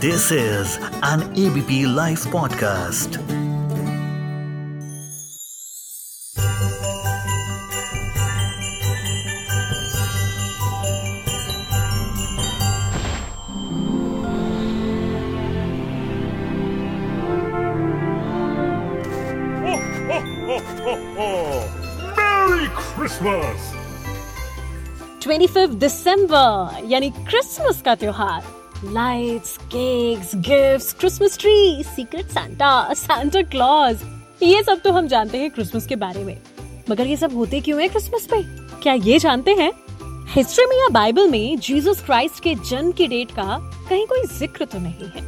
This is an ABP Life podcast. Merry Christmas! 25 दिसंबर यानी Christmas का त्योहार lights cakes gifts Christmas tree secret Santa Santa Claus ये सब तो हम जानते हैं क्रिसमस के बारे में। मगर ये सब होते क्यों है क्रिसमस पे? क्या ये जानते हैं? हिस्ट्री में या बाइबल में जीसस क्राइस्ट के जन्म की डेट का कहीं कोई ज़िक्र तो नहीं है।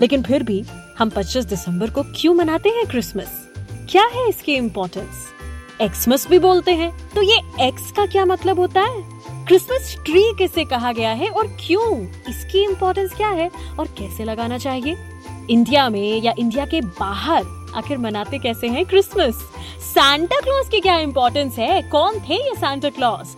लेकिन फिर भी हम 25 दिसंबर को क्यों मनाते हैं क्रिसमस क्या है इसकी इम्पोर्टेंस एक्समस भी बोलते हैं। तो ये एक्स का क्या मतलब होता है? क्रिसमस ट्री किसे कहा गया है और क्यों? इसकी इम्पोर्टेंस क्या है? और कैसे लगाना चाहिए? इंडिया में या इंडिया के बाहर आखिर मनाते कैसे हैं क्रिसमस? सांता क्लॉज की क्या इम्पोर्टेंस है? कौन थे ये सांता क्लॉज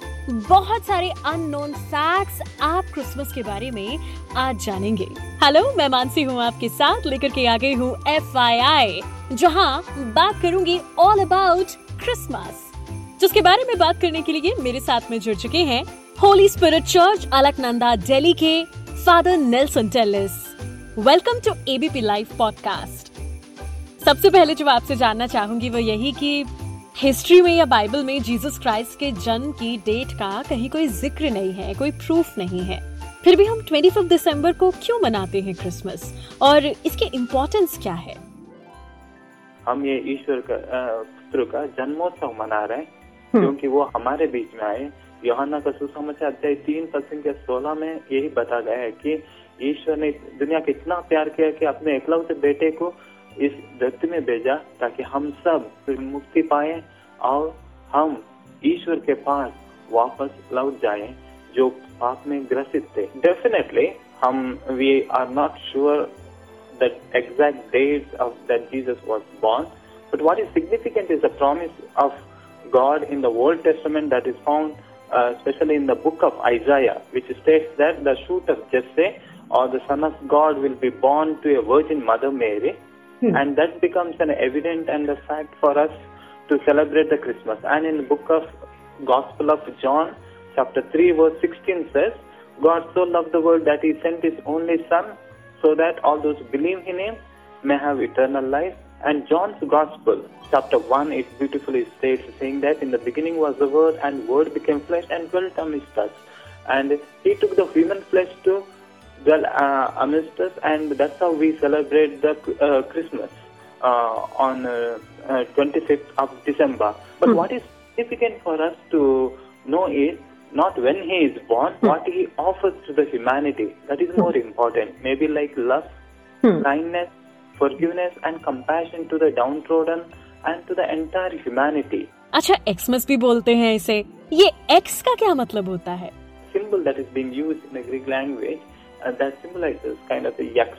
बहुत सारे अननोन फैक्ट्स आप क्रिसमस के बारे में आज जानेंगे। हेलो मैं मानसी हूँ आपके साथ, लेकर के आ गई हूँ एफ़ आई आई जहाँ बात करूँगी ऑल अबाउट क्रिसमस जिसके बारे में बात करने के लिए मेरे साथ में जुड़ चुके हैं holy spirit church Alaknanda Delhi के father Nelson Tellis welcome to ABP live podcast सबसे पहले जो आपसे जानना चाहूँगी वो यही कि हिस्ट्री में या बाइबल में जीसस क्राइस्ट के जन्म की डेट का कहीं कोई ज़िक्र नहीं है, कोई प्रूफ नहीं है। फिर भी हम 25 दिसंबर को क्यों मनाते हैं क्रिसमस और इसके इम्पोर्टेंस क्या है? हम ये ईश्वर का पुत्र का जन्मोत्सव मना रहे हैं। क्योंकि वो हमारे बीच में आए योहाना का सुसमाचार अध्याय तीन पद के सोलह में यही बता गया है कि ईश्वर ने दुनिया को इतना प्यार किया कि अपने एकलौते बेटे को इस धरती में भेजा ताकि हम सब मुक्ति पाए और हम ईश्वर के पास वापस लौट जाए जो पाप में ग्रसित थे डेफिनेटली हम we are not sure the exact dates of that Jesus was born. But what is significant is the promise of God in the Old Testament that is found uh, especially in the book of Isaiah, which states that the shoot of Jesse or the Son of God will be born to a Virgin Mother Mary, and that becomes an evident and a fact for us to celebrate the Christmas. And in the book of Gospel of John, chapter 3, verse 16 says, God so loved the world that he sent his only Son so that all those who believe in him may have eternal life. And John's Gospel, chapter 1, it beautifully states, saying that in the beginning was the Word, and Word became flesh and dwelt amidst us. And he took the human flesh to dwell uh, amidst us, and that's how we celebrate the uh, Christmas uh, on uh, uh, 25th of December. But what is significant for us to know is not when he is born, what he offers to the humanity. That is more important. Maybe like love, kindness, forgiveness, and compassion to the downtrodden and to the entire humanity. अच्छा Xmas भी बोलते हैं इसे ये x का क्या मतलब होता है Symbol that is being used in the Greek language uh, that symbolizes kind of the yaks.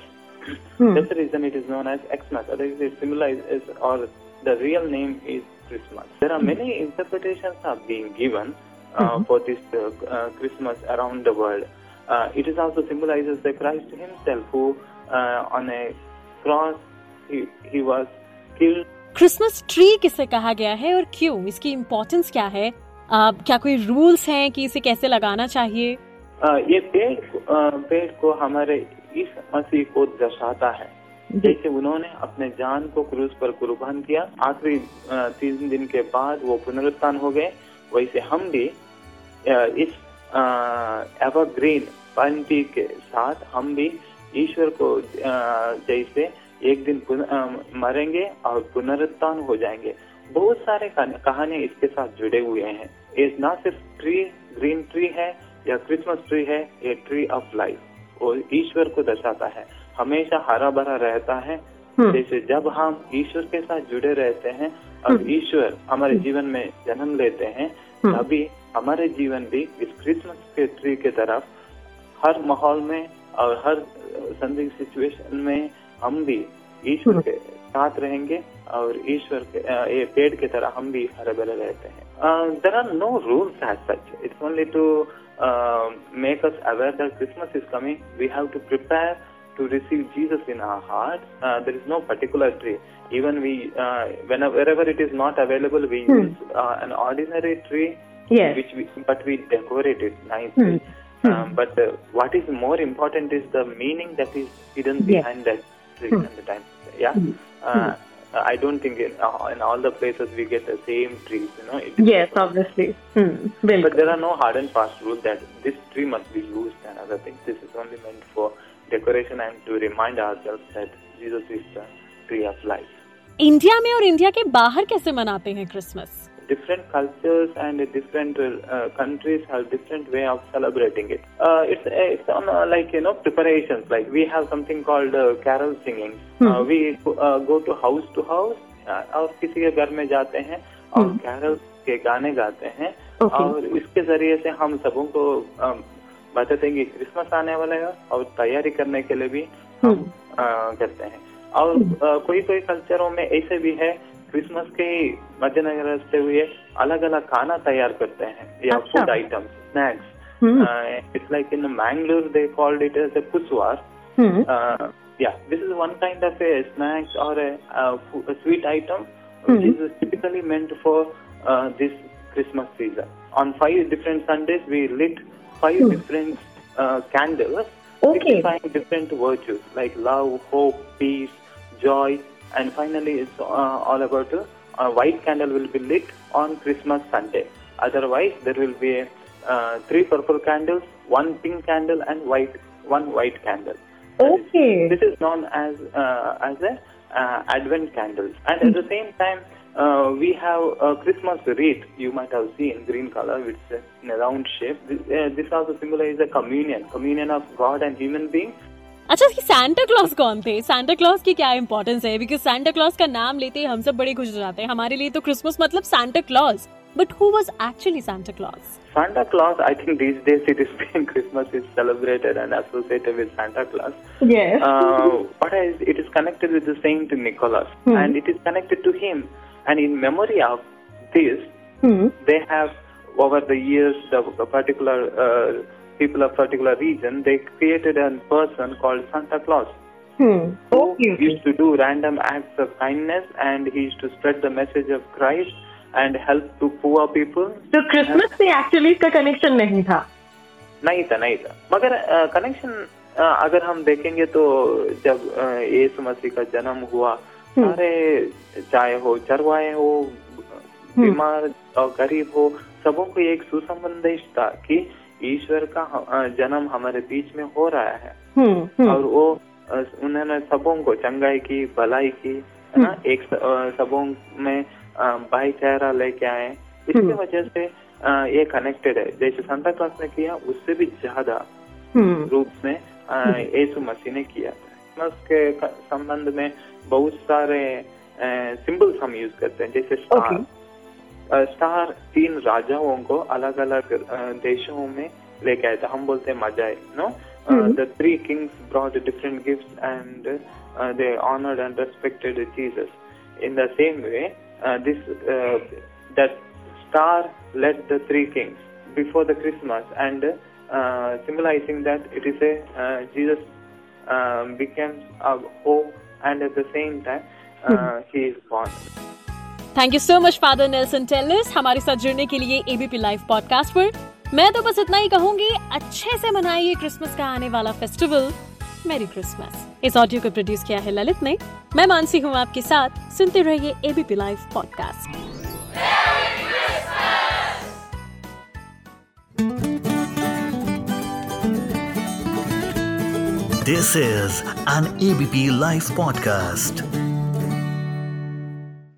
That's the reason it is known as Xmas. Otherwise, it symbolizes or the real name is Christmas. There are many interpretations are being given uh, for this uh, uh, Christmas around the world. Uh, it is also symbolizes the Christ Himself, who uh, on a cross he, he was killed. Christmas tree किसे कहा गया है और क्यों? इसकी importance क्या है? आ, क्या कोई रूल्स हैं कि इसे कैसे लगाना चाहिए? अ, ये पेड़ पेड़ को हमारे इस मसीह को दर्शाता है। जैसे उन्होंने अपने जान को क्रूज पर कुर्बान किया आखिरी तीन दिन के बाद वो पुनरुत्थान हो गए। वैसे हम भी इस एवरग्रीन पंक्ति के साथ हम भी ईश्वर को जैसे एक दिन मरेंगे और पुनरुत्थान हो जाएँगे। बहुत सारे कहानियाँ इसके साथ जुड़े हुए हैं। ये ना सिर्फ़ ट्री ग्रीन ट्री है या क्रिसमस ट्री है ये ट्री ऑफ़ लाइफ और ईश्वर को दर्शाता है। हमेशा हरा भरा रहता है। जैसे जब हम ईश्वर के साथ जुड़े रहते हैं और ईश्वर हमारे जीवन में जन्म लेते हैं तभी हमारे जीवन भी इस क्रिसमस के ट्री के तरफ़ हर माहौल में और हर संदिग्ध सिचुएशन में हम भी ईश्वर के साथ रहेंगे और ईश्वर के ये पेड़ की तरह हम भी हरे भरे रहते हैं there are no rules as such it's only to make us aware that Christmas is coming we have to prepare to receive Jesus in our heart, uh, there is no particular tree. Even we, uh, whenever wherever it is not available, we Hmm. use uh, an ordinary tree, Yes. which we, but we decorate it nicely. Hmm. Hmm. Um, but uh, what is more important is the meaning that is hidden Yes. behind that tree Hmm. at the time. Yeah. Hmm. Uh, I don't think in, uh, in all the places we get the same trees. You know. It is Yes, obviously. Hmm. but बिल्कुल there are no hard and fast rules that this tree must be used and other things. This is only meant for decoration and to remind ourselves that Jesus is the tree of life. India में और India के बाहर कैसे मनाते हैं Christmas Different cultures and different uh, countries have different way of celebrating it. Uh, it's it's on uh, like you know preparations. Like we have something called uh, carol singing. Uh, Hmm. we uh, go to house to house uh, और किसी के घर में जाते हैं और Hmm. Carol के गाने गाते हैं Okay. और इसके ज़रिए से हम सबों को बताते हैं कि क्रिसमस आने वाला है और तैयारी करने के लिए भी हम हम्म। करते हैं और अ, कोई कोई कल्चरों में ऐसे भी है क्रिसमस के मद्देनजर रखते हुए अलग अलग खाना तैयार करते हैं या food item snacks it's like in Mangalore they called it as a या this is one kind of a snacks और sweet item which is typically meant for this Christmas season on five different Sundays we lit five different candles different Signifying like love hope peace joy and finally, it's uh, all about uh, a white candle will be lit on Christmas Sunday. Otherwise, there will be uh, three purple candles, one pink candle, and white one white candle. Okay. this is known as uh, as a uh, Advent candles, and at the same time, uh, we have a Christmas wreath. You might have seen green color, which is in a round shape. This, uh, this also symbolizes a communion, communion of God and human being. अच्छा कि Santa clause कौन थे Santa clause की क्या importance है because Santa clause का नाम लेते ही हम सब बड़े खुश हो जाते हैं हमारे लिए तो क्रिसमस मतलब Santa Claus but who was actually Santa Claus Santa Claus, I think these days it is being Christmas is celebrated and associated with Santa Claus. Yes. Uh, is it is connected with the Saint Nicholas, Hmm. and it is connected to him. And in memory of this, Hmm. they have over the years the a particular uh, people of particular region they created a person called Santa Claus Hmm. who Okay. used to do random acts of kindness and he used to spread the message of Christ and help to poor people. तो Christmas से actually इसका connection नहीं था नहीं था नहीं था मगर कनेक्शन अगर हम देखेंगे तो जब अ, यीशु मसीह का जन्म हुआ हम्म। सारे चाहे हो चरवाए हो बीमार और गरीब हो सबों को एक सुसंबंधित था कि ईश्वर का जन्म हमारे बीच में हो रहा है हम्म. हम्म. और वो उन्होंने सबों को चंगाई की भलाई की है ना एक सबों में भाईचारा लेके आए इसकी हम्म। वजह से ये कनेक्टेड है जैसे संता क्लास ने किया उससे भी ज़्यादा हम्म. रूप में यीशु मसीह ने किया था क्रिसमस के संबंध में बहुत सारे सिंबल्स हम यूज़ करते हैं जैसे स्टार Okay. स्टार तीन राजाओं को अलग अलग देशों में लेके आया था। हम बोलते हैं मजाए know the three kings brought different gift and they honoured and respected Jesus in the same way this that led the three kings before the Christmas and symbolising that it is a Jesus becomes a hope and at the same time he is born thank you so much father Nelson Tellers हमारे साथ जुड़ने के लिए ABP live podcast पर। मैं तो बस इतना ही कहूँगी, अच्छे से मनाइए क्रिसमस का आने वाला फेस्टिवल मेरी क्रिसमस इस ऑडियो को प्रोड्यूस किया है ललित ने। मैं मानसी हूँ आपके साथ। सुनते रहिए ABP live podcast this is an ABP live podcast.